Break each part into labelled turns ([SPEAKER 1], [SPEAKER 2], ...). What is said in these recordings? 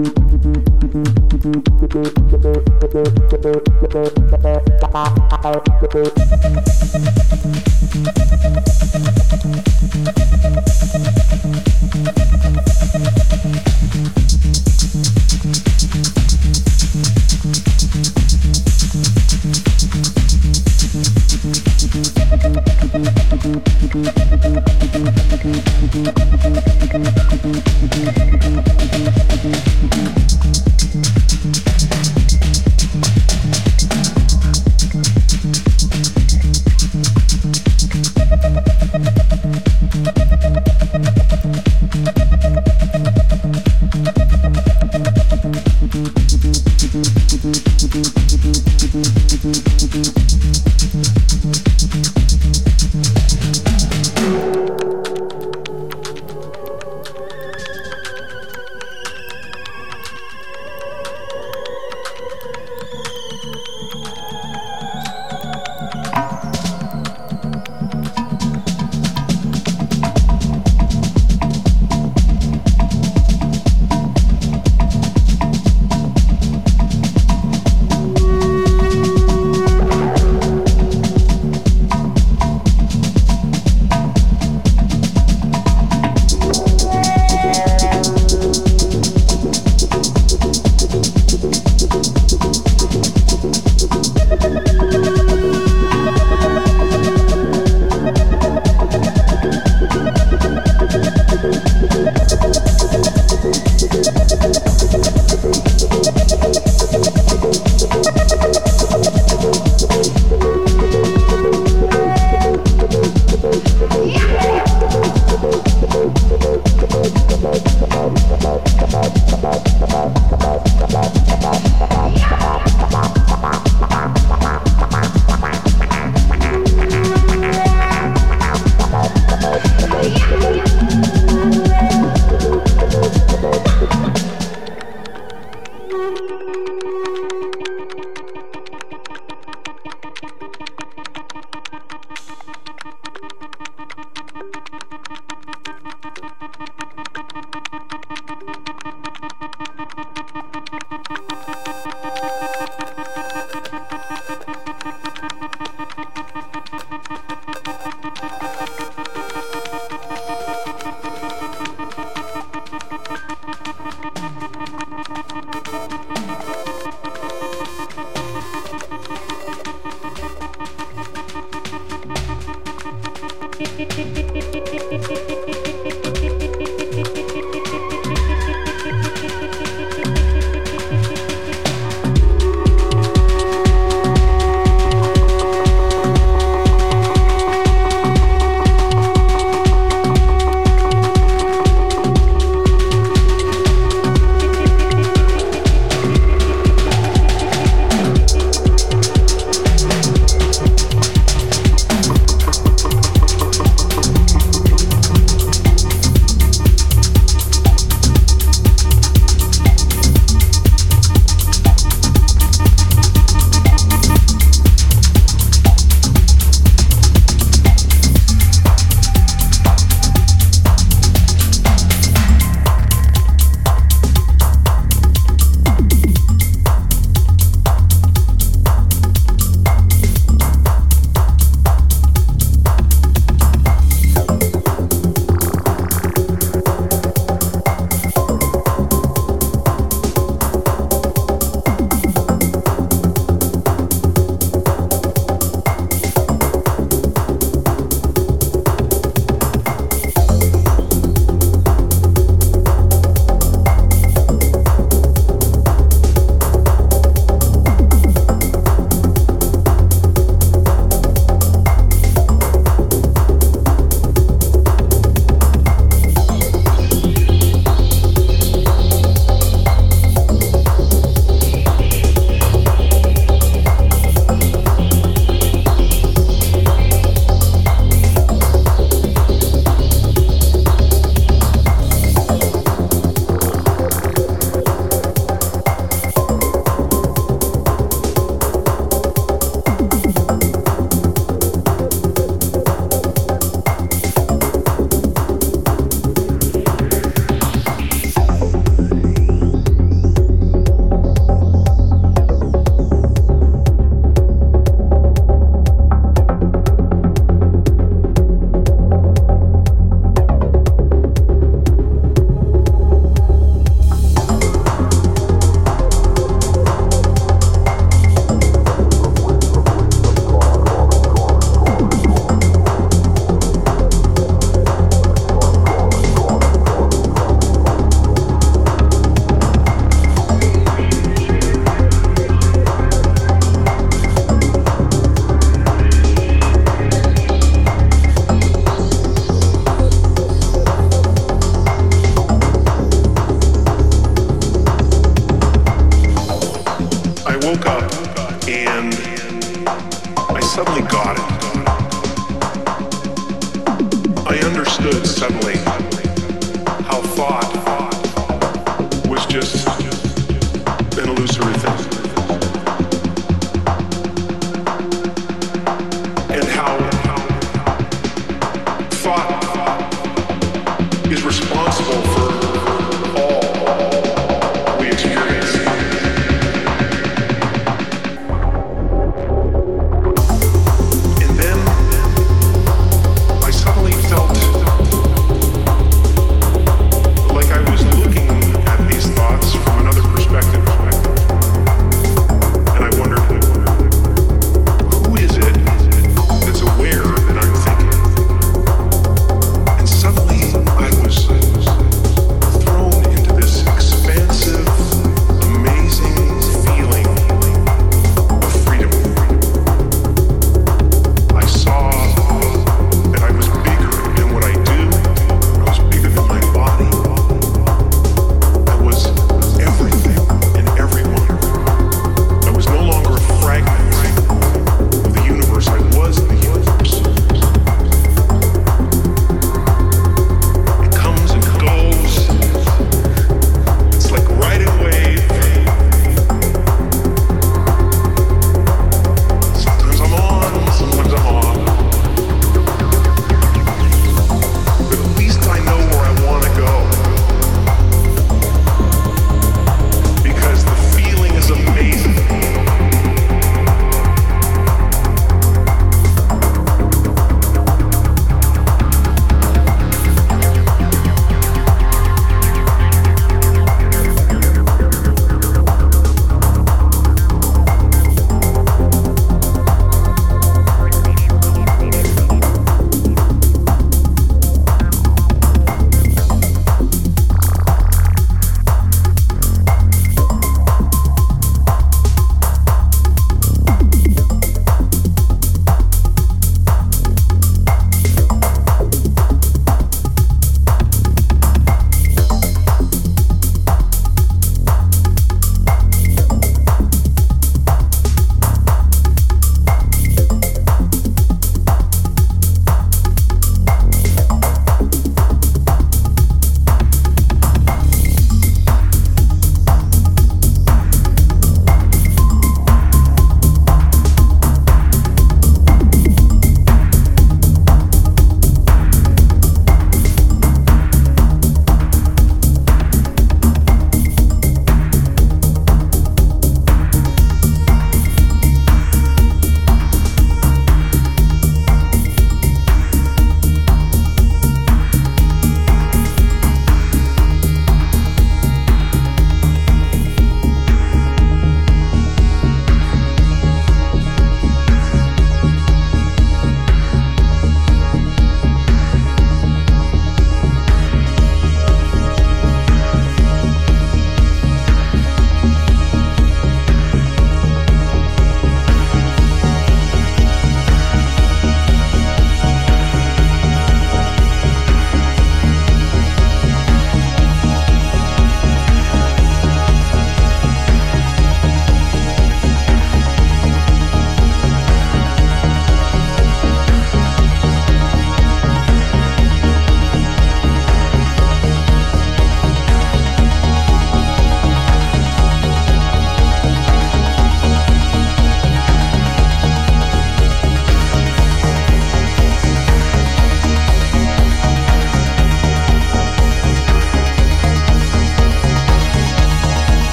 [SPEAKER 1] Thank you.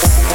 [SPEAKER 1] Bye.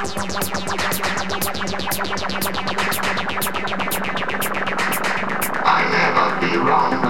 [SPEAKER 2] I never be wrong.